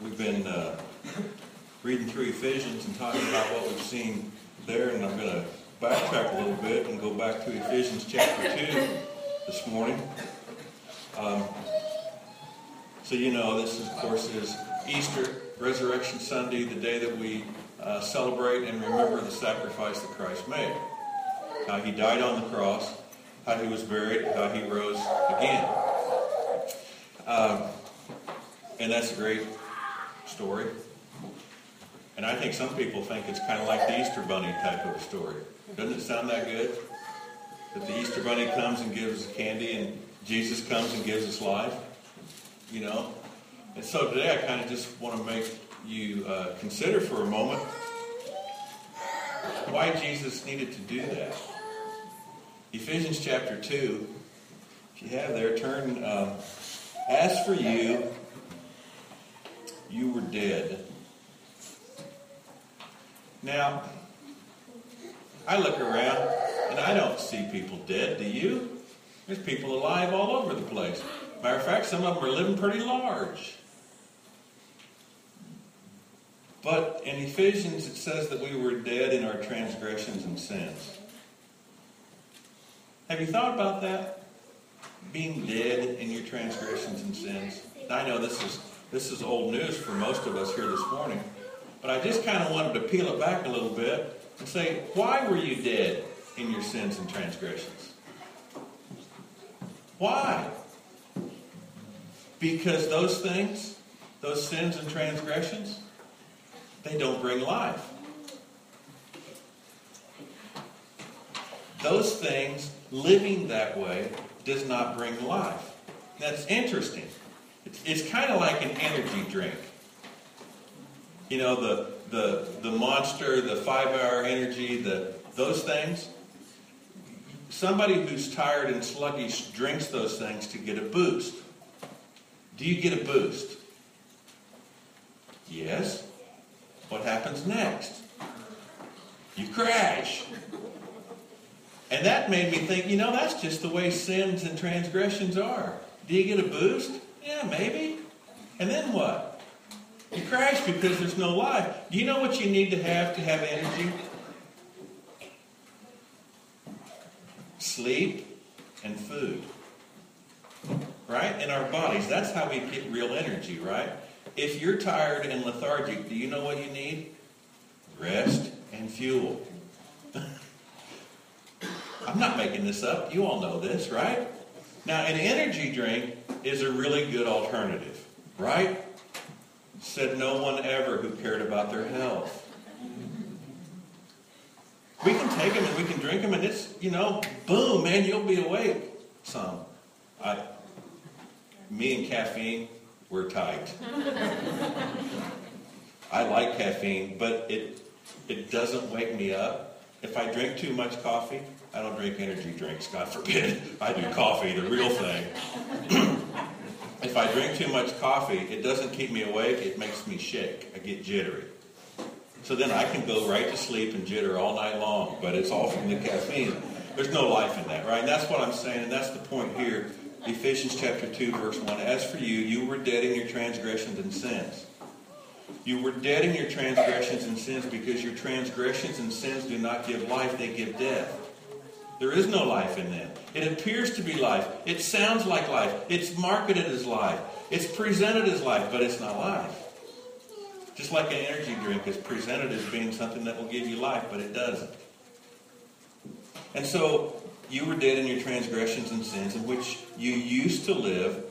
we've been uh, reading through Ephesians and talking about what we've seen there, and I'm going to backtrack a little bit and go back to Ephesians chapter 2 this morning. Um, so you know, this, of course, is Easter, Resurrection Sunday, the day that we uh, celebrate and remember the sacrifice that Christ made. How he died on the cross, how he was buried, how he rose again. Um, and that's a great story. And I think some people think it's kind of like the Easter Bunny type of a story. Doesn't it sound that good? That the Easter Bunny comes and gives us candy and Jesus comes and gives us life? You know? And so today I kind of just want to make you uh, consider for a moment why Jesus needed to do that. Ephesians chapter 2, if you have there, turn. Um, As for you, you were dead. Now, I look around and I don't see people dead, do you? There's people alive all over the place. Matter of fact, some of them are living pretty large. But in Ephesians, it says that we were dead in our transgressions and sins. Have you thought about that? Being dead in your transgressions and sins? I know this is this is old news for most of us here this morning, but I just kind of wanted to peel it back a little bit and say, why were you dead in your sins and transgressions? Why? Because those things, those sins and transgressions, they don't bring life. Those things, living that way, does not bring life. That's interesting. It's, kind of like an energy drink. You know, the, the, the monster, the five hour energy, the, those things. Somebody who's tired and sluggish drinks those things to get a boost. Do you get a boost? Yes. What happens next? You crash. And that made me think, you know, that's just the way sins and transgressions are. Do you get a boost? Yeah, maybe. And then what? You crash because there's no life. Do you know what you need to have to have energy? Sleep and food. Right? In our bodies. That's how we get real energy, right? If you're tired and lethargic, do you know what you need? Rest and fuel. I'm not making this up. You all know this, right? Now, an energy drink is a really good alternative, right? Said no one ever who cared about their health. We can take them and we can drink them, and it's, you know, boom, man, you'll be awake. Some. I, me and caffeine, we're tight. I like caffeine, but it, it doesn't wake me up. If I drink too much coffee, I don't drink energy drinks, God forbid. I do coffee, the real thing. if I drink too much coffee, it doesn't keep me awake, it makes me shake. I get jittery. So then I can go right to sleep and jitter all night long, but it's all from the caffeine. There's no life in that, right? And that's what I'm saying, and that's the point here. Ephesians chapter 2, verse 1. As for you, you were dead in your transgressions and sins. You were dead in your transgressions and sins because your transgressions and sins do not give life, they give death. There is no life in them. It appears to be life. It sounds like life. It's marketed as life. It's presented as life, but it's not life. Just like an energy drink is presented as being something that will give you life, but it doesn't. And so you were dead in your transgressions and sins in which you used to live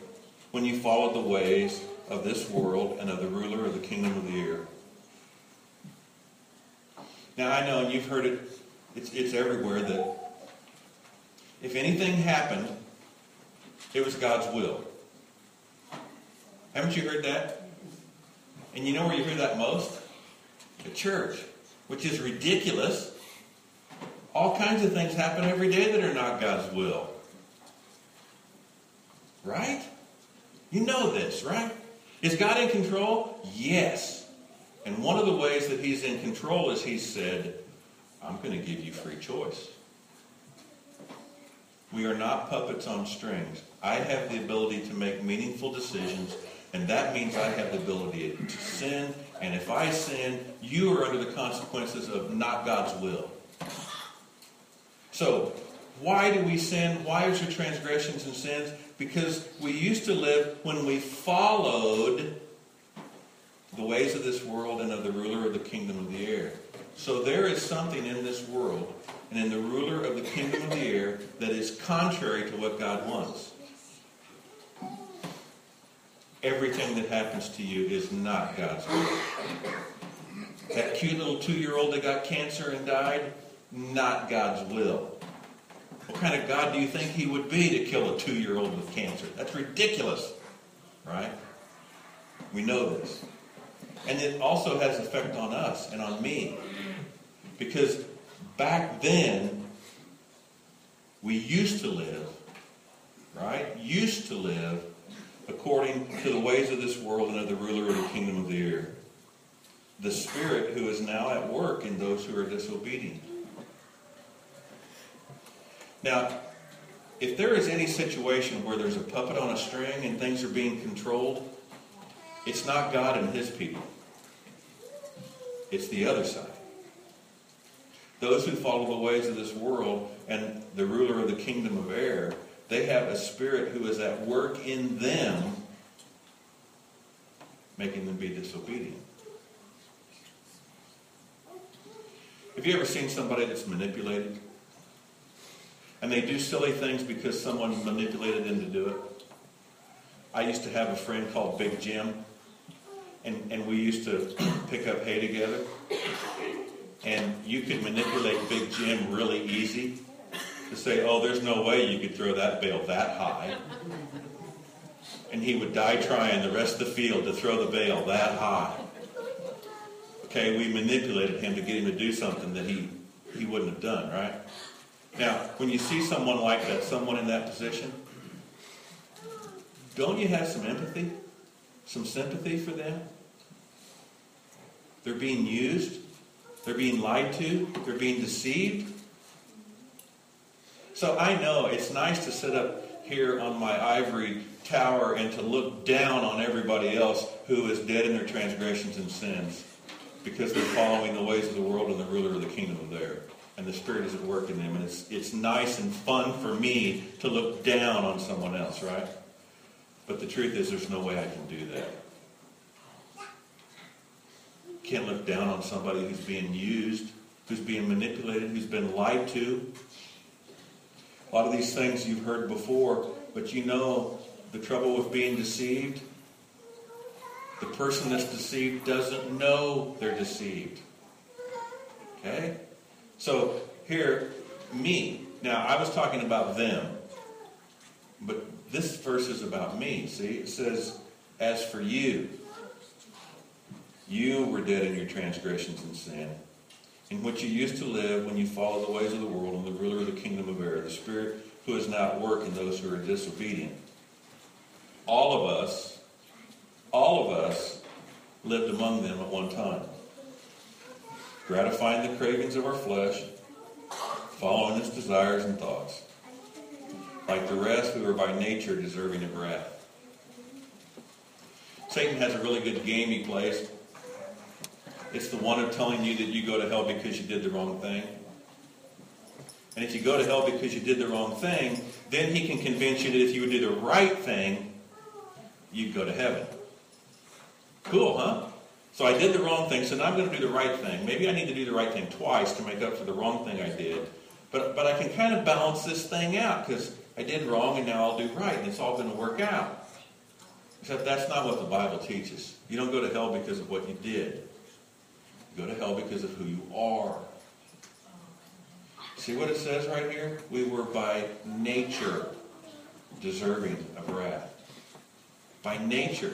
when you followed the ways of this world and of the ruler of the kingdom of the air. Now I know, and you've heard it, it's, it's everywhere, that if anything happened, it was God's will. Haven't you heard that? And you know where you hear that most? The church, which is ridiculous. All kinds of things happen every day that are not God's will. Right? You know this, right? Is God in control? Yes. And one of the ways that He's in control is He said, I'm going to give you free choice. We are not puppets on strings. I have the ability to make meaningful decisions And that means I have the ability to sin. And if I sin, you are under the consequences of not God's will. So, why do we sin? Why is there transgressions and sins? Because we used to live when we followed the ways of this world and of the ruler of the kingdom of the air. So there is something in this world and in the ruler of the kingdom of the air that is contrary to what God wants. Everything that happens to you is not God's will. That cute little two-year-old that got cancer and died, not God's will. What kind of God do you think he would be to kill a two-year-old with cancer? That's ridiculous, right? We know this. And it also has effect on us and on me. Because back then, we used to live, right? Used to live according to the ways of this world and of the ruler of the kingdom of the air. The Spirit who is now at work in those who are disobedient. Now, if there is any situation where there's a puppet on a string and things are being controlled, it's not God and his people. It's the other side. Those who follow the ways of this world and the ruler of the kingdom of air, they have a spirit who is at work in them, making them be disobedient. Have you ever seen somebody that's manipulated? And they do silly things because someone manipulated them to do it. I used to have a friend called Big Jim, and, and we used to pick up hay together. And you could manipulate Big Jim really easy to say, oh, there's no way you could throw that bale that high. And he would die trying the rest of the field to throw the bale that high. Okay, we manipulated him to get him to do something that he, he wouldn't have done, right? Now, when you see someone like that, someone in that position, don't you have some empathy? Some sympathy for them? They're being used. They're being lied to. They're being deceived. So I know it's nice to sit up here on my ivory tower and to look down on everybody else who is dead in their transgressions and sins because they're following the ways of the world and the ruler of the kingdom of there and the Spirit is at work in them. And it's, it's nice and fun for me to look down on someone else, right? But the truth is, there's no way I can do that. Can't look down on somebody who's being used, who's being manipulated, who's been lied to. A lot of these things you've heard before, but you know the trouble with being deceived? The person that's deceived doesn't know they're deceived. Okay? So here, me. Now, I was talking about them, but this verse is about me. See, it says, As for you, you were dead in your transgressions and sin, in which you used to live when you followed the ways of the world and the ruler of the kingdom of air, the spirit who is now at work in those who are disobedient. All of us, all of us lived among them at one time gratifying the cravings of our flesh, following its desires and thoughts. Like the rest, we were by nature deserving of wrath. Satan has a really good game he plays. It's the one of telling you that you go to hell because you did the wrong thing. And if you go to hell because you did the wrong thing, then he can convince you that if you would do the right thing, you'd go to heaven. Cool, huh? So I did the wrong thing, so now I'm going to do the right thing. Maybe I need to do the right thing twice to make up for the wrong thing I did. But, but I can kind of balance this thing out because I did wrong and now I'll do right, and it's all going to work out. Except that's not what the Bible teaches. You don't go to hell because of what you did. Go to hell because of who you are. See what it says right here? We were by nature deserving of wrath. By nature.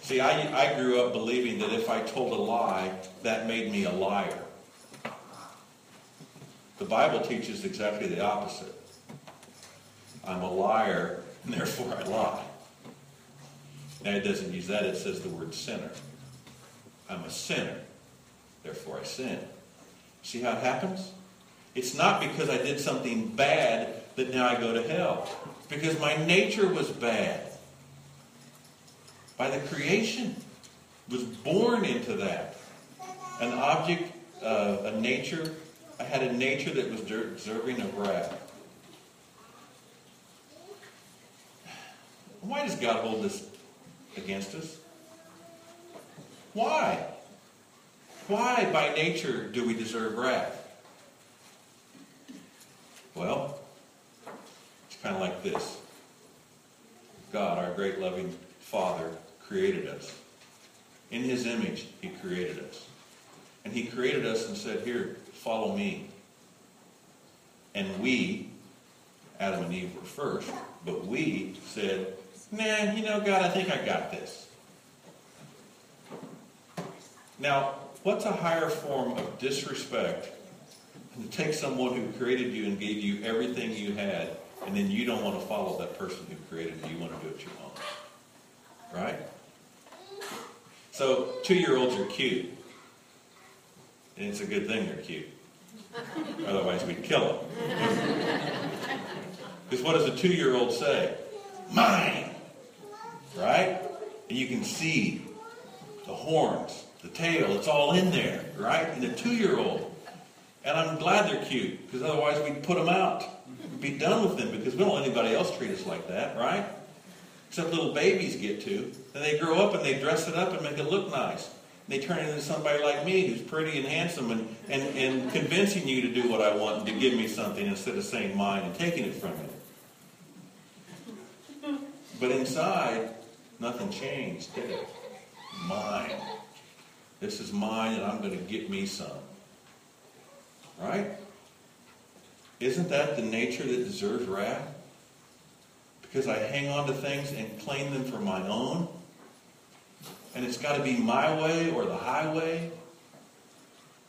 See, I, I grew up believing that if I told a lie, that made me a liar. The Bible teaches exactly the opposite. I'm a liar, and therefore I lie. Now, it doesn't use that, it says the word sinner. I'm a sinner, therefore I sin. See how it happens? It's not because I did something bad that now I go to hell. It's because my nature was bad. by the creation. Was born into that. An object, uh, a nature. I had a nature that was deserving of wrath. Why does God hold this against us? Why? Why, by nature, do we deserve wrath? Well, it's kind of like this God, our great loving Father, created us. In His image, He created us. And He created us and said, Here, follow me. And we, Adam and Eve were first, but we said, Nah, you know, God, I think I got this. Now, what's a higher form of disrespect than to take someone who created you and gave you everything you had, and then you don't want to follow that person who created you? You want to do it your own. Right? So, two year olds are cute. And it's a good thing they're cute. Otherwise, we'd kill them. Because what does a two year old say? Mine! Right? And you can see the horns, the tail, it's all in there, right? And a two year old. And I'm glad they're cute, because otherwise we'd put them out. Be done with them, because we don't anybody else treat us like that, right? Except little babies get to. Then they grow up and they dress it up and make it look nice. They turn into somebody like me who's pretty and handsome and, and, and convincing you to do what I want and to give me something instead of saying mine and taking it from me. But inside, nothing changed, did it? Mine. This is mine and I'm going to get me some. Right? Isn't that the nature that deserves wrath? Because I hang on to things and claim them for my own? And it's got to be my way or the highway?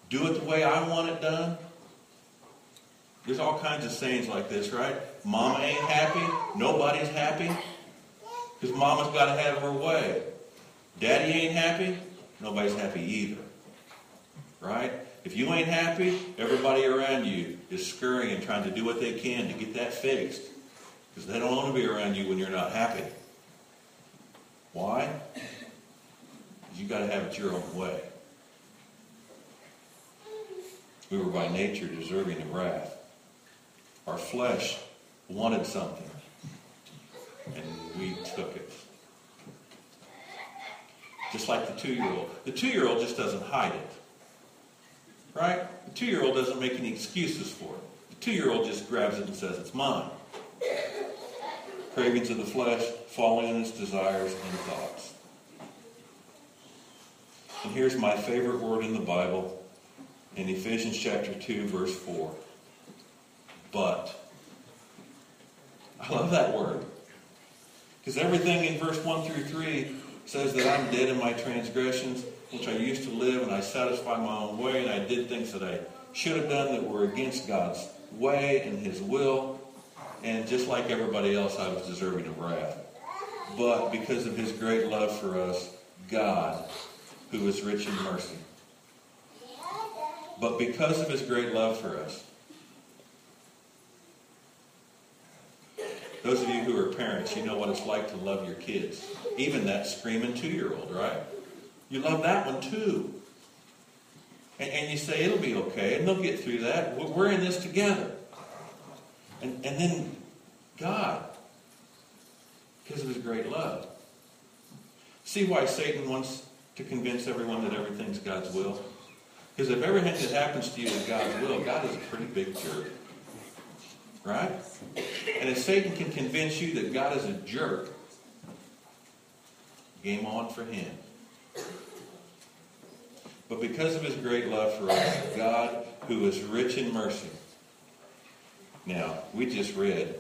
Do it the way I want it done? There's all kinds of sayings like this, right? Mama ain't happy. Nobody's happy. Because mama's got to have her way. Daddy ain't happy. Nobody's happy either. Right? If you ain't happy, everybody around you is scurrying and trying to do what they can to get that fixed. Because they don't want to be around you when you're not happy. Why? Because you got to have it your own way. We were by nature deserving of wrath. Our flesh wanted something, and we took it. Just like the two-year-old. The two-year-old just doesn't hide it. Right? The two-year-old doesn't make any excuses for it. The two-year-old just grabs it and says, it's mine. Cravings of the flesh, falling in its desires and thoughts. And here's my favorite word in the Bible in Ephesians chapter 2, verse 4. But. I love that word. Because everything in verse 1 through 3 says that I'm dead in my transgressions, which I used to live, and I satisfied my own way, and I did things that I should have done that were against God's way and His will. And just like everybody else, I was deserving of wrath. But because of His great love for us, God, who is rich in mercy, but because of His great love for us, Those of you who are parents, you know what it's like to love your kids. Even that screaming two-year-old, right? You love that one too. And, and, you say, it'll be okay, and they'll get through that. We're in this together. And, and then God, because of his great love. See why Satan wants to convince everyone that everything's God's will? Because if everything that happens to you is God's will, God is a pretty big jerk. Right? And if Satan can convince you that God is a jerk, game on for him. But because of his great love for us, God, who is rich in mercy. Now, we just read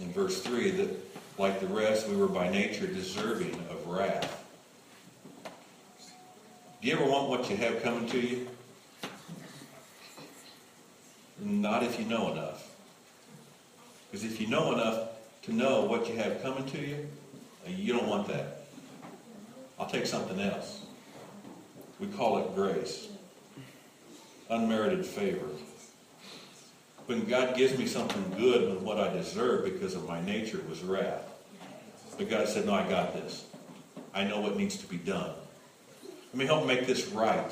in verse 3 that, like the rest, we were by nature deserving of wrath. Do you ever want what you have coming to you? Not if you know enough. Because if you know enough to know what you have coming to you, uh, you don't want that. I'll take something else. We call it grace. Unmerited favor. When God gives me something good with what I deserve because of my nature was wrath. But God said, no, I got this. I know what needs to be done. Let me help make this right.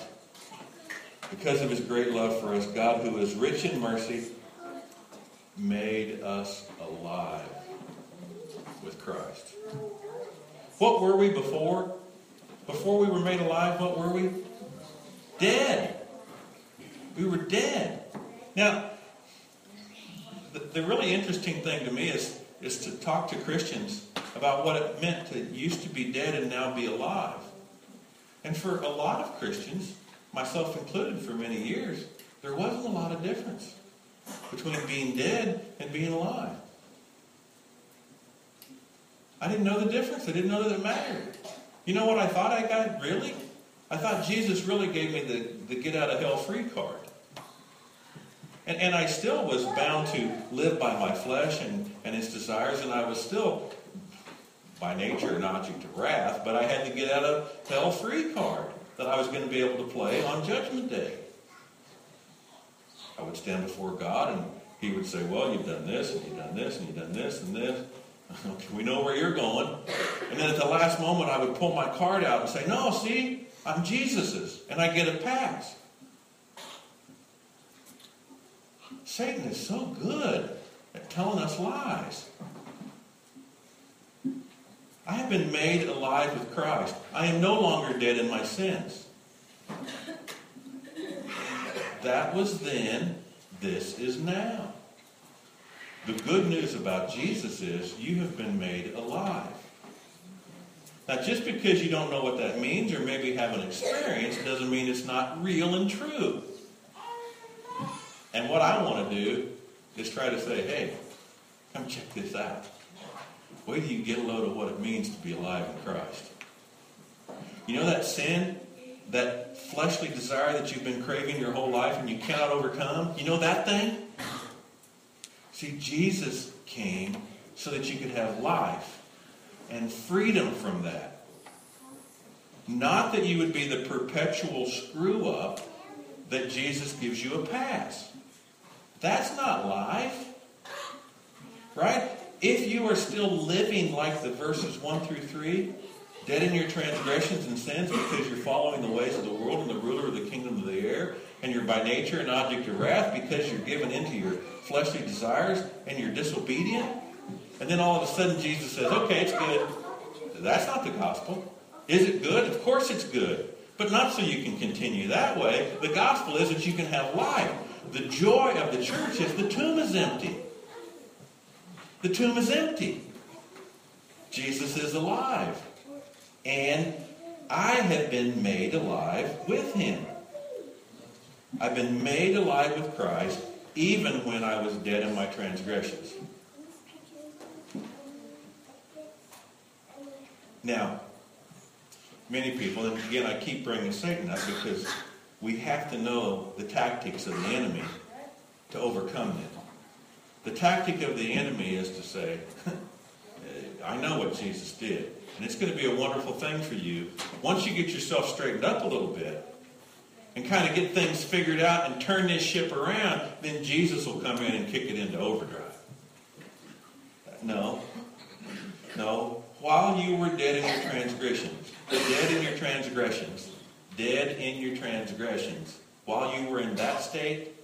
Because of his great love for us, God, who is rich in mercy, made us alive with Christ. What were we before? Before we were made alive, what were we? Dead. We were dead. Now, the, the really interesting thing to me is, is to talk to Christians about what it meant to used to be dead and now be alive. And for a lot of Christians, myself included for many years, there wasn't a lot of difference between being dead and being alive. I didn't know the difference. I didn't know that it mattered. You know what I thought I got? Really? I thought Jesus really gave me the, the get out of hell free card. And, and I still was bound to live by my flesh and, and its desires, and I was still, by nature, an object of wrath, but I had to get out of hell free card that I was going to be able to play on Judgment Day. I would stand before God, and He would say, Well, you've done this, and you've done this, and you've done this, and this. we know where you're going. And then at the last moment, I would pull my card out and say, No, see, I'm Jesus's, and I get a pass. Satan is so good at telling us lies. I have been made alive with Christ. I am no longer dead in my sins. That was then, this is now. The good news about Jesus is you have been made alive. Now, just because you don't know what that means or maybe haven't experienced doesn't mean it's not real and true. And what I want to do is try to say, hey, come check this out. Wait till you get a load of what it means to be alive in Christ. You know that sin, that fleshly desire that you've been craving your whole life and you cannot overcome? You know that thing? See, Jesus came so that you could have life and freedom from that. Not that you would be the perpetual screw up that Jesus gives you a pass. That's not life. Right? If you are still living like the verses 1 through 3, dead in your transgressions and sins because you're following the ways of the world and the ruler of the kingdom of the air, and you're by nature an object of wrath because you're given into your fleshly desires and you're disobedient, and then all of a sudden Jesus says, okay, it's good. That's not the gospel. Is it good? Of course it's good. But not so you can continue that way. The gospel is that you can have life. The joy of the church is the tomb is empty. The tomb is empty. Jesus is alive. And I have been made alive with him. I've been made alive with Christ even when I was dead in my transgressions. Now, many people, and again, I keep bringing Satan up because we have to know the tactics of the enemy to overcome them. The tactic of the enemy is to say, I know what Jesus did. And it's going to be a wonderful thing for you. Once you get yourself straightened up a little bit and kind of get things figured out and turn this ship around, then Jesus will come in and kick it into overdrive. No. No. While you were dead in your transgressions, dead in your transgressions, dead in your transgressions, while you were in that state,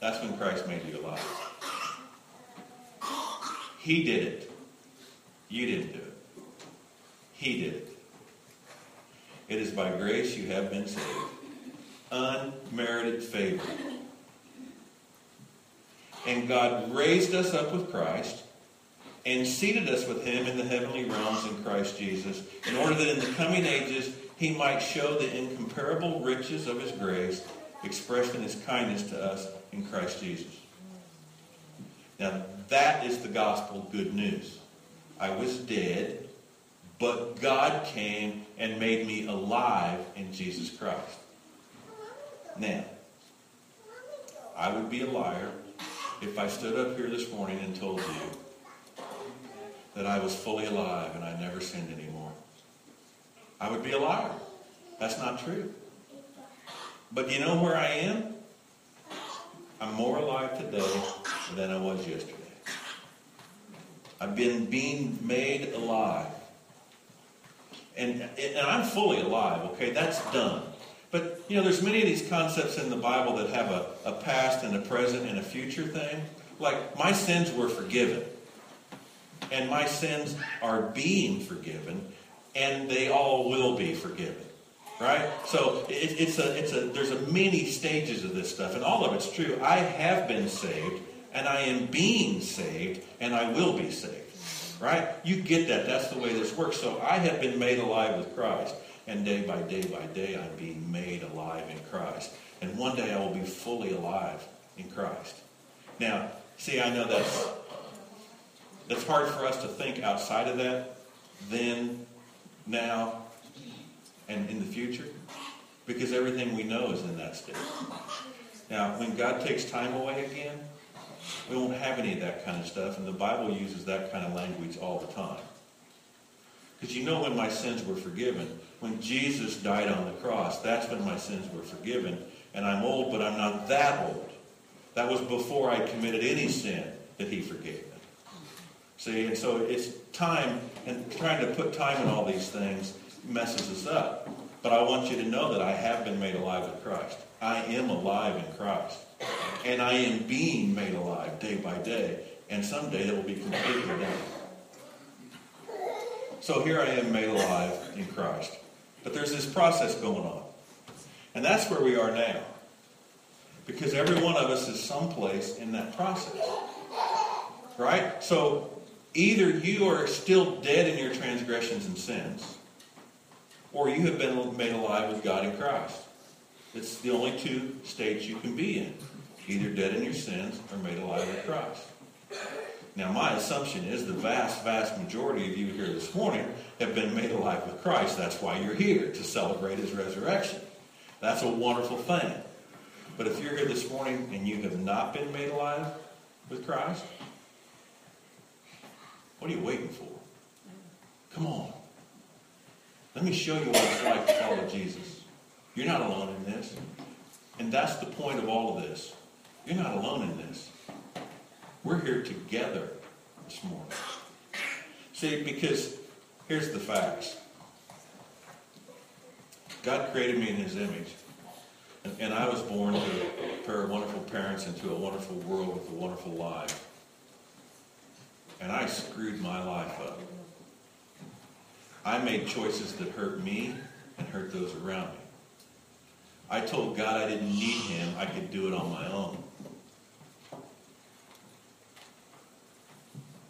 that's when Christ made you alive. He did it. You didn't do it. He did it. It is by grace you have been saved. Unmerited favor. And God raised us up with Christ and seated us with him in the heavenly realms in Christ Jesus, in order that in the coming ages he might show the incomparable riches of his grace expressed in his kindness to us in Christ Jesus. Now, that is the gospel good news. I was dead, but God came and made me alive in Jesus Christ. Now, I would be a liar if I stood up here this morning and told you that I was fully alive and I never sinned anymore. I would be a liar. That's not true. But you know where I am? I'm more alive today than I was yesterday. I've been being made alive. and, and I'm fully alive, okay? That's done. But, you know, there's many of these concepts in the Bible that have a, a past and a present and a future thing. Like, my sins were forgiven. And my sins are being forgiven. And they all will be forgiven. Right? So it, it's a, it's a, there's a many stages of this stuff. And all of it's true. I have been saved. And I am being saved. And I will be saved. Right? You get that. That's the way this works. So I have been made alive with Christ. And day by day by day, I'm being made alive in Christ. And one day I will be fully alive in Christ. Now, see, I know that's, that's hard for us to think outside of that, then, now, and in the future, because everything we know is in that state. Now, when God takes time away again, we won't have any of that kind of stuff, and the Bible uses that kind of language all the time. Because you know when my sins were forgiven, when Jesus died on the cross, that's when my sins were forgiven. And I'm old, but I'm not that old. That was before I committed any sin that he forgave me. See, and so it's time, and trying to put time in all these things messes us up. But I want you to know that I have been made alive with Christ. I am alive in Christ. And I am being made alive day by day. And someday that will be completely done. So here I am made alive in Christ. But there's this process going on. And that's where we are now. Because every one of us is someplace in that process. Right? So either you are still dead in your transgressions and sins, or you have been made alive with God in Christ. It's the only two states you can be in. Either dead in your sins or made alive with Christ. Now, my assumption is the vast, vast majority of you here this morning have been made alive with Christ. That's why you're here, to celebrate his resurrection. That's a wonderful thing. But if you're here this morning and you have not been made alive with Christ, what are you waiting for? Come on. Let me show you what it's like to follow Jesus. You're not alone in this. And that's the point of all of this. You're not alone in this. We're here together this morning. See, because here's the facts. God created me in his image. And, and I was born to a pair of wonderful parents into a wonderful world with a wonderful life. And I screwed my life up. I made choices that hurt me and hurt those around me. I told God I didn't need him. I could do it on my own.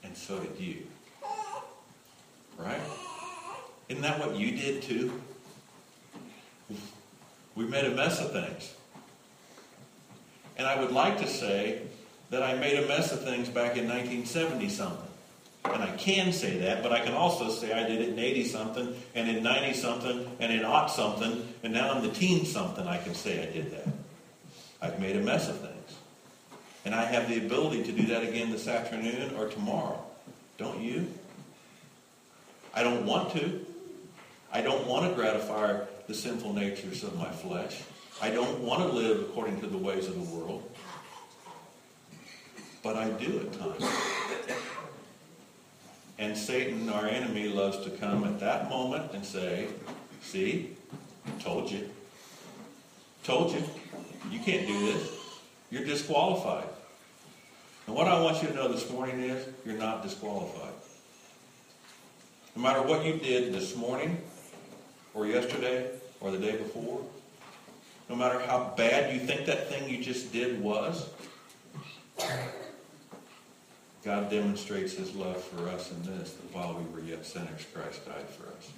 And so did you. Right? Isn't that what you did too? We made a mess of things. And I would like to say that I made a mess of things back in 1970 something. And I can say that, but I can also say I did it in 80 something, and in 90 something, and in aught something, and now I'm the teen something, I can say I did that. I've made a mess of things. And I have the ability to do that again this afternoon or tomorrow. Don't you? I don't want to. I don't want to gratify the sinful natures of my flesh. I don't want to live according to the ways of the world. But I do at times. And Satan, our enemy, loves to come at that moment and say, See, told you. Told you. You can't do this. You're disqualified. And what I want you to know this morning is you're not disqualified. No matter what you did this morning, or yesterday, or the day before, no matter how bad you think that thing you just did was, God demonstrates his love for us in this, that while we were yet sinners, Christ died for us.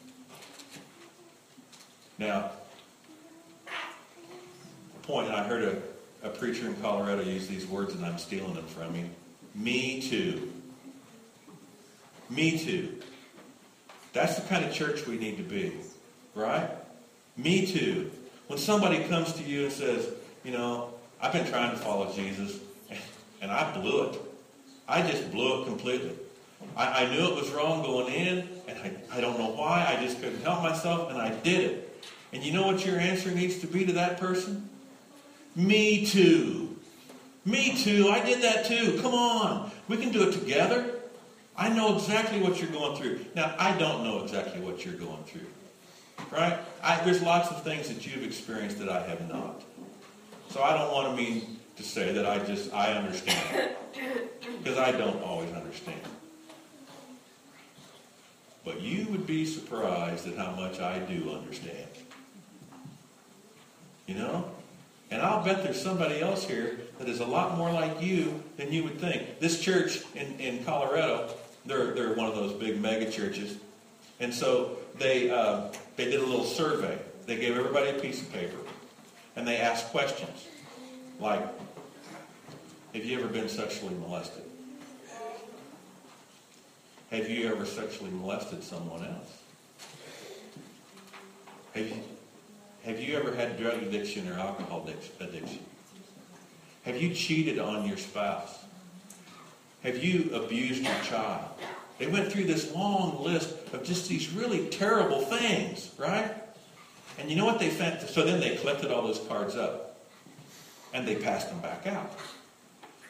Now, point, and I heard a, a preacher in Colorado used these words, and I'm stealing them from him. Me too. Me too. That's the kind of church we need to be, right? Me too. When somebody comes to you and says, you know, I've been trying to follow Jesus, and I blew it. I just blew it completely. I, I knew it was wrong going in, and I, I don't know why. I just couldn't help myself, and I did it. And you know what your answer needs to be to that person? Me too. Me too. I did that too. Come on. We can do it together. I know exactly what you're going through. Now, I don't know exactly what you're going through. Right? I, there's lots of things that you've experienced that I have not. So I don't want to mean to say that I just, I understand. Because I don't always understand. But you would be surprised at how much I do understand. You know? And I'll bet there's somebody else here that is a lot more like you than you would think. This church in, in Colorado, they're, they're one of those big mega churches. And so they, uh, they did a little survey. They gave everybody a piece of paper. And they asked questions like, have you ever been sexually molested? Have you ever sexually molested someone else? Have you, have you ever had drug addiction or alcohol addiction? Have you cheated on your spouse? Have you abused your child? They went through this long list of just these really terrible things, right? And you know what they found? So then they collected all those cards up and they passed them back out.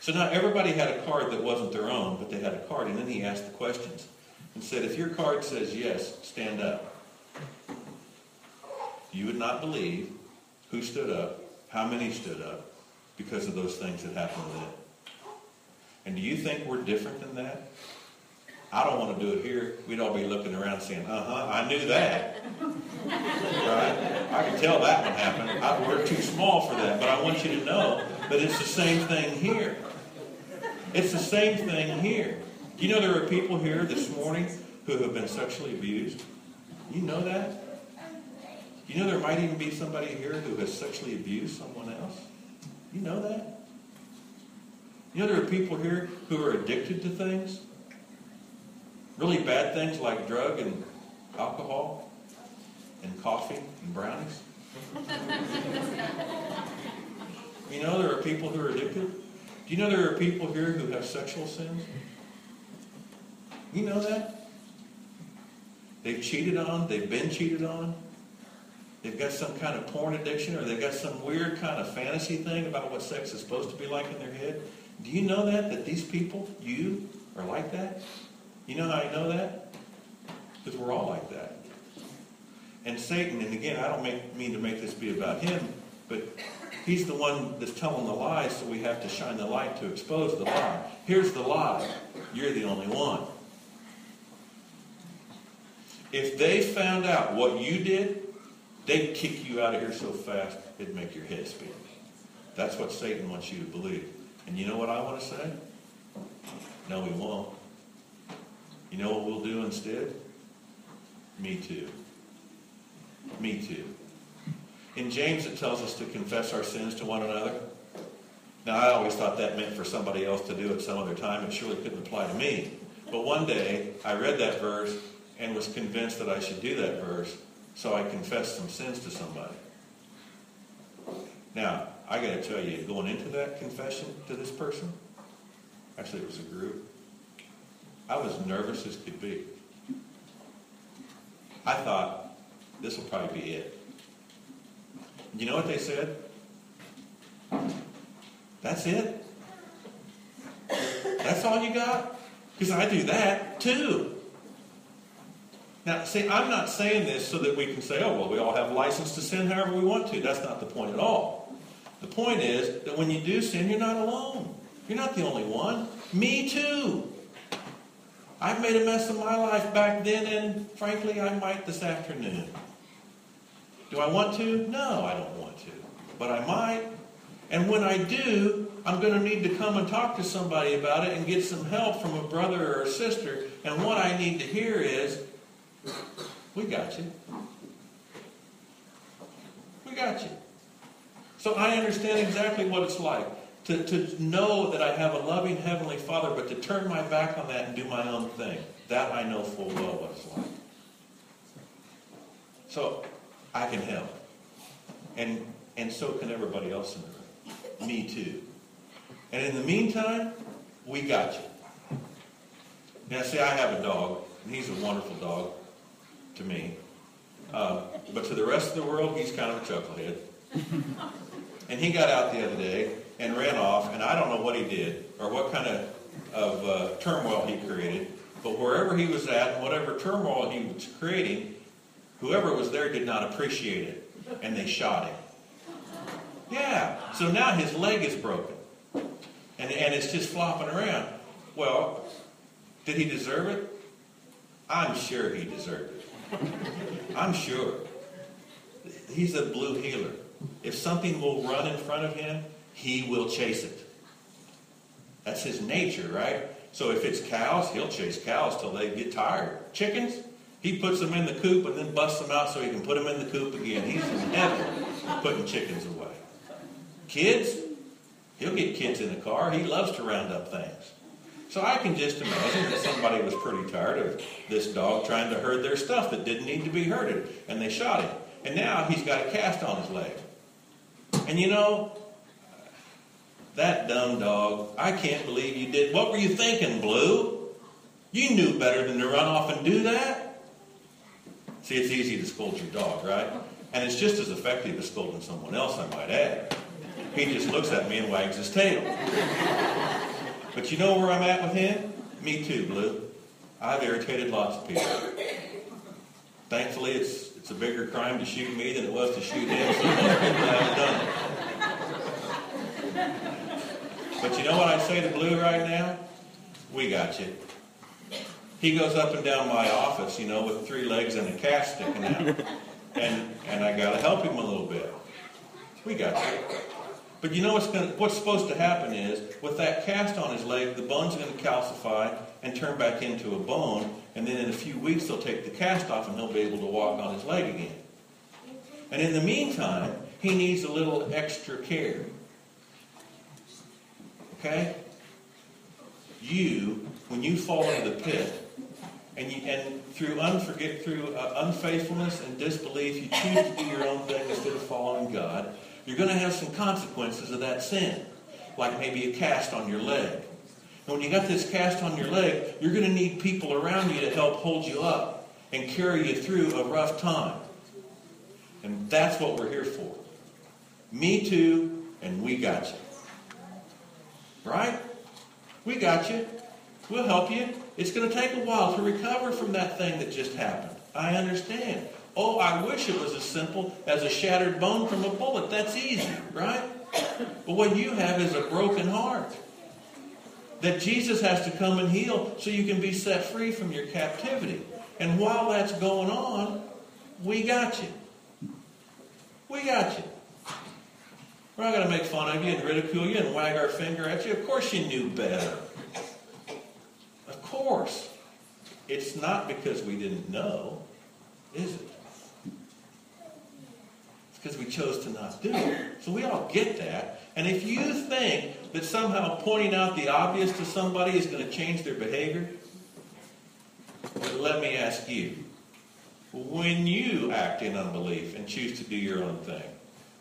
So now everybody had a card that wasn't their own, but they had a card. And then he asked the questions and said, if your card says yes, stand up. You would not believe who stood up, how many stood up, because of those things that happened then. And do you think we're different than that? I don't want to do it here. We'd all be looking around saying, uh-huh, I knew that. right? I can tell that one happened. I, we're too small for that. But I want you to know that it's the same thing here. It's the same thing here. Do you know there are people here this morning who have been sexually abused? You know that? You know there might even be somebody here who has sexually abused someone else? You know that? You know there are people here who are addicted to things? Really bad things like drug and alcohol and coffee and brownies? you know there are people who are addicted? Do you know there are people here who have sexual sins? You know that? They've cheated on, they've been cheated on. They've got some kind of porn addiction or they've got some weird kind of fantasy thing about what sex is supposed to be like in their head. Do you know that? That these people, you, are like that? You know how I know that? Because we're all like that. And Satan, and again, I don't make, mean to make this be about him, but He's the one that's telling the lie, so we have to shine the light to expose the lie. Here's the lie. You're the only one. If they found out what you did, they'd kick you out of here so fast, it'd make your head spin. That's what Satan wants you to believe. And you know what I want to say? No, we won't. You know what we'll do instead? Me too. Me too. In James, it tells us to confess our sins to one another. Now, I always thought that meant for somebody else to do it some other time. It surely couldn't apply to me. But one day, I read that verse and was convinced that I should do that verse, so I confessed some sins to somebody. Now, I got to tell you, going into that confession to this person, actually it was a group, I was nervous as could be. I thought, this will probably be it. You know what they said? That's it? That's all you got? Because I do that too. Now, see, I'm not saying this so that we can say, oh, well, we all have license to sin however we want to. That's not the point at all. The point is that when you do sin, you're not alone. You're not the only one. Me too. I've made a mess of my life back then, and frankly, I might this afternoon. Do I want to? No, I don't want to. But I might. And when I do, I'm going to need to come and talk to somebody about it and get some help from a brother or a sister. And what I need to hear is, we got you. We got you. So I understand exactly what it's like to, to know that I have a loving Heavenly Father, but to turn my back on that and do my own thing. That I know full well what it's like. So I can help. And, and so can everybody else in the room. Me too. And in the meantime, we got you. Now, see, I have a dog, and he's a wonderful dog to me. Uh, but to the rest of the world, he's kind of a chucklehead. and he got out the other day and ran off, and I don't know what he did or what kind of, of uh, turmoil he created, But wherever he was at, whatever turmoil he was creating, whoever was there did not appreciate it, and they shot him. Yeah, so now his leg is broken, and, and it's just flopping around. Well, did he deserve it? I'm sure he deserved it. I'm sure. He's a blue heeler. If something will run in front of him, he will chase it. That's his nature, right? So if it's cows, he'll chase cows till they get tired. Chickens, he puts them in the coop and then busts them out so he can put them in the coop again. He's in heaven putting chickens away. Kids, he'll get kids in the car. He loves to round up things. So I can just imagine that somebody was pretty tired of this dog trying to herd their stuff that didn't need to be herded, and they shot him. And now he's got a cast on his leg. And you know, that dumb dog, I can't believe you did. What were you thinking, Blue? You knew better than to run off and do that. See, it's easy to scold your dog, right? And it's just as effective as scolding someone else, I might add. He just looks at me and wags his tail. But you know where I'm at with him? Me too, Blue. I've irritated lots of people. Thankfully, it's, it's a bigger crime to shoot me than it was to shoot him, so most people haven't done it. But you know what I say to Blue right now? We got you. He goes up and down my office, you know, with three legs and a cast sticking out. And, and I got to help him a little bit. We got you. But you know what's, gonna, what's supposed to happen is, with that cast on his leg, the bone's going to calcify and turn back into a bone, and then in a few weeks they'll take the cast off and he'll be able to walk on his leg again. And in the meantime, he needs a little extra care. Okay? You, when you fall into the pit, and, you, and through, unforget, through uh, unfaithfulness and disbelief, you choose to do your own thing instead of following God, you're going to have some consequences of that sin, like maybe a cast on your leg. And when you got this cast on your leg, you're going to need people around you to help hold you up and carry you through a rough time. And that's what we're here for. Me too, and we got you. Right? We got you. We'll help you. It's going to take a while to recover from that thing that just happened. I understand. Oh, I wish it was as simple as a shattered bone from a bullet. That's easy, right? But what you have is a broken heart that Jesus has to come and heal so you can be set free from your captivity. And while that's going on, we got you. We got you. We're not going to make fun of you and ridicule you and wag our finger at you. Of course you knew better. Of course. It's not because we didn't know, is it? Because we chose to not do it. So we all get that. And if you think that somehow pointing out the obvious to somebody is going to change their behavior, let me ask you. When you act in unbelief and choose to do your own thing,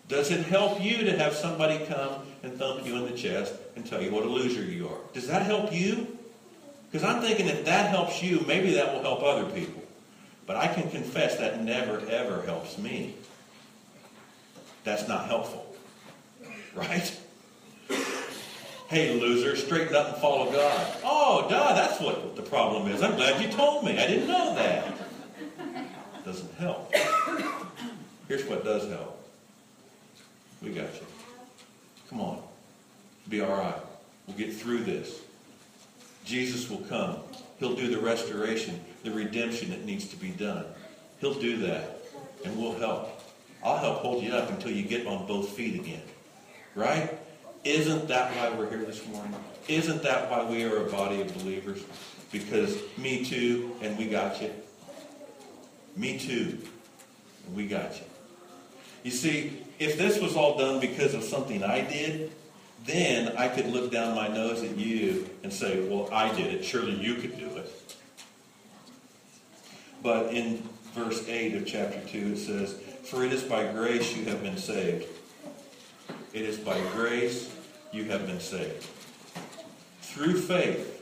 does it help you to have somebody come and thump you in the chest and tell you what a loser you are? Does that help you? Because I'm thinking if that helps you, maybe that will help other people. But I can confess that never, ever helps me. That's not helpful. Right? Hey, loser, straighten up and follow God. Oh, duh, that's what the problem is. I'm glad you told me. I didn't know that. Doesn't help. Here's what does help. We got you. Come on. Be all right. We'll get through this. Jesus will come. He'll do the restoration, the redemption that needs to be done. He'll do that, and we'll help. I'll help hold you up until you get on both feet again. Right? Isn't that why we're here this morning? Isn't that why we are a body of believers? Because me too, and we got you. Me too, and we got you. You see, if this was all done because of something I did, then I could look down my nose at you and say, well, I did it. Surely you could do it. But in verse 8 of chapter 2, it says, for it is by grace you have been saved. It is by grace you have been saved. Through faith.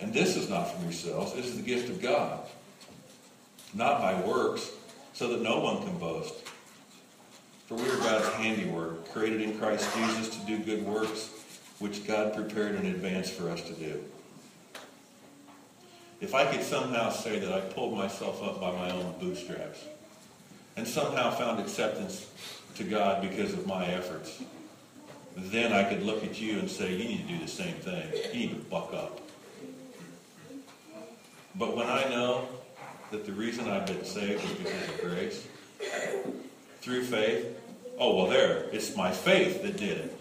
And this is not from yourselves, this is the gift of God. Not by works, so that no one can boast. For we are God's handiwork, created in Christ Jesus to do good works, which God prepared in advance for us to do. if I could somehow say that I pulled myself up by my own bootstraps and somehow found acceptance to God because of my efforts, then I could look at you and say, you need to do the same thing. You need to buck up. But when I know that the reason I've been saved is because of grace, through faith, oh, well, there, it's my faith that did it.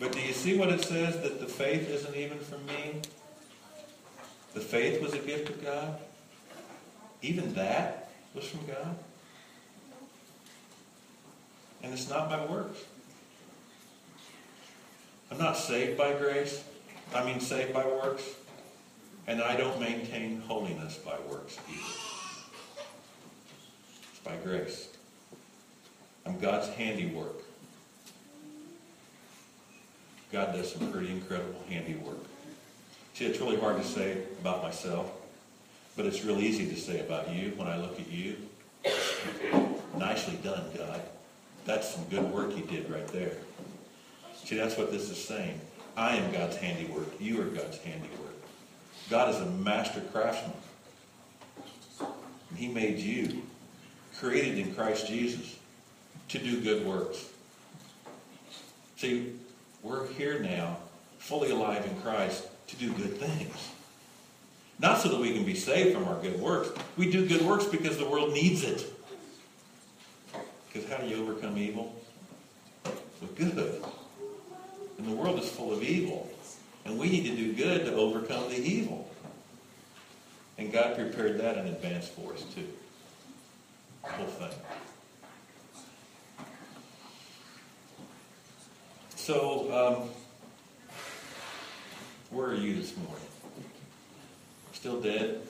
But do you see what it says? That the faith isn't even from me? The faith was a gift of God? Even that was from God? And it's not by works. I'm not saved by grace. I mean saved by works. And I don't maintain holiness by works either. It's by grace. I'm God's handiwork. God does some pretty incredible handiwork. See, it's really hard to say about myself, but it's real easy to say about you when I look at you. Nicely done, God. That's some good work you did right there. See, that's what this is saying. I am God's handiwork. You are God's handiwork. God is a master craftsman. And he made you, created in Christ Jesus, to do good works. See, we're here now, fully alive in Christ, to do good things. Not so that we can be saved from our good works. We do good works because the world needs it. Because how do you overcome evil? With good. And the world is full of evil. And we need to do good to overcome the evil. And God prepared that in advance for us, too. The whole thing. So, um, where are you this morning? Still dead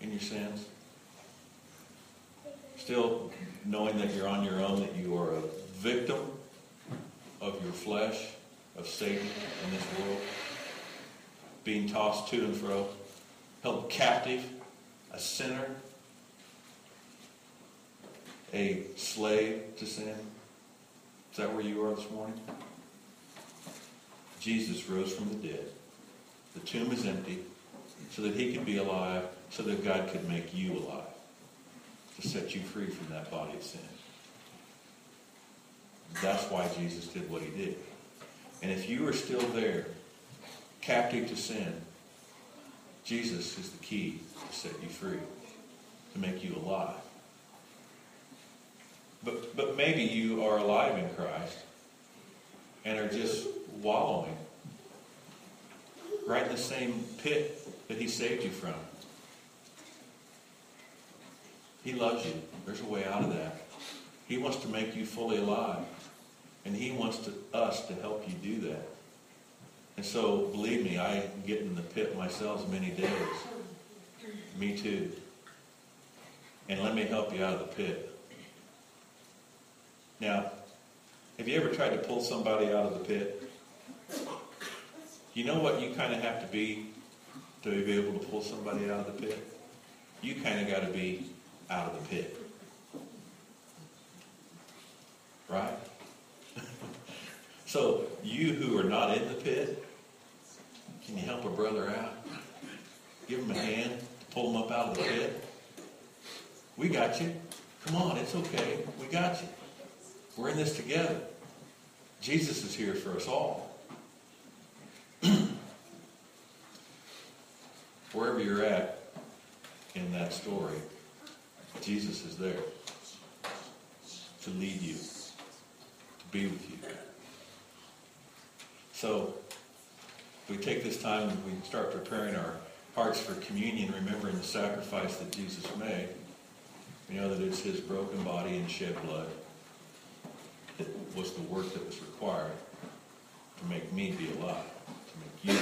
in your sins? Still knowing that you're on your own, that you are a victim of your flesh, of Satan in this world, being tossed to and fro, held captive, a sinner, a slave to sin. Is that where you are this morning? Jesus rose from the dead. The tomb is empty so that he could be alive, so that God could make you alive to set you free from that body of sin. That's why Jesus did what he did. And if you are still there, captive to sin, Jesus is the key to set you free, to make you alive. But, but maybe you are alive in Christ and are just wallowing right in the same pit that he saved you from. He loves you. There's a way out of that. He wants to make you fully alive. And he wants to, us to help you do that. And so, believe me, I get in the pit myself many days. Me too. And let me help you out of the pit. Now, have you ever tried to pull somebody out of the pit? You know what you kind of have to be to be able to pull somebody out of the pit? You kind of got to be out of the pit. Right? so, you who are not in the pit, can you help a brother out? Give him a hand to pull him up out of the pit? We got you. Come on, it's okay. We got you. We're in this together. Jesus is here for us all. Wherever you're at in that story, Jesus is there to lead you, to be with you. So, we take this time and we start preparing our hearts for communion, remembering the sacrifice that Jesus made. We know that it's his broken body and shed blood that was the work that was required to make me be alive, to make you.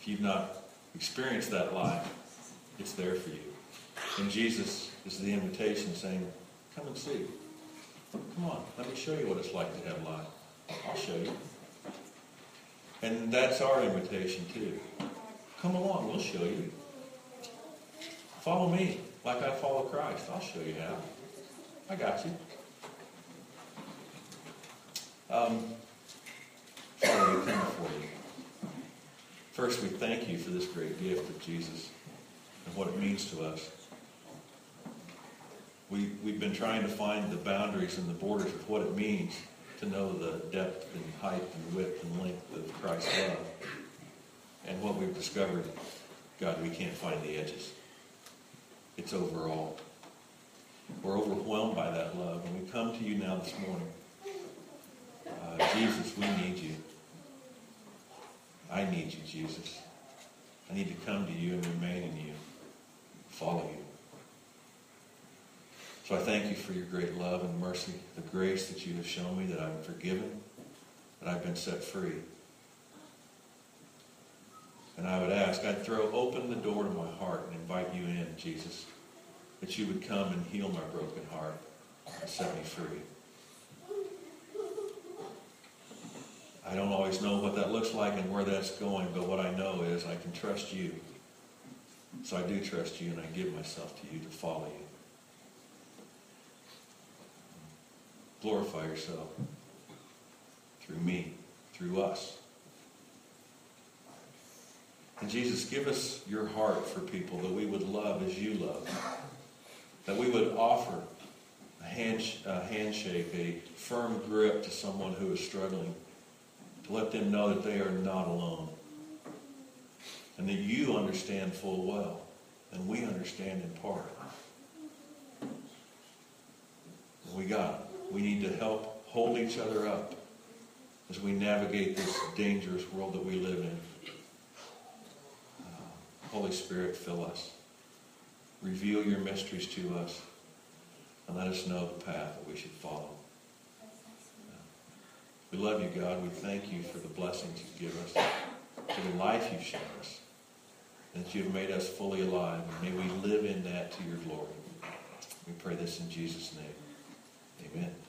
If you've not experienced that life, it's there for you. And Jesus is the invitation saying, come and see. Come on, let me show you what it's like to have life. I'll show you. And that's our invitation too. Come along, we'll show you. Follow me like I follow Christ. I'll show you how. I got you. Um, Father, we come before you. First, we thank you for this great gift of Jesus and what it means to us. We, we've been trying to find the boundaries and the borders of what it means to know the depth and height and width and length of Christ's love. And what we've discovered, God, we can't find the edges. It's overall. We're overwhelmed by that love, and we come to you now this morning. Uh, Jesus, we need you. I need you, Jesus. I need to come to you and remain in you, follow you. So I thank you for your great love and mercy, the grace that you have shown me that I'm forgiven, that I've been set free. And I would ask, I'd throw open the door to my heart and invite you in, Jesus, that you would come and heal my broken heart and set me free. I don't always know what that looks like and where that's going, but what I know is I can trust you. So I do trust you and I give myself to you to follow you. Glorify yourself through me, through us. And Jesus, give us your heart for people that we would love as you love. That we would offer a, hand, a handshake, a firm grip to someone who is struggling. To let them know that they are not alone. And that you understand full well. And we understand in part. We got it. We need to help hold each other up as we navigate this dangerous world that we live in. Uh, Holy Spirit, fill us. Reveal your mysteries to us and let us know the path that we should follow. Uh, we love you, God. We thank you for the blessings you give us, for the life you've shown us, And that you've made us fully alive. May we live in that to your glory. We pray this in Jesus' name. Amen.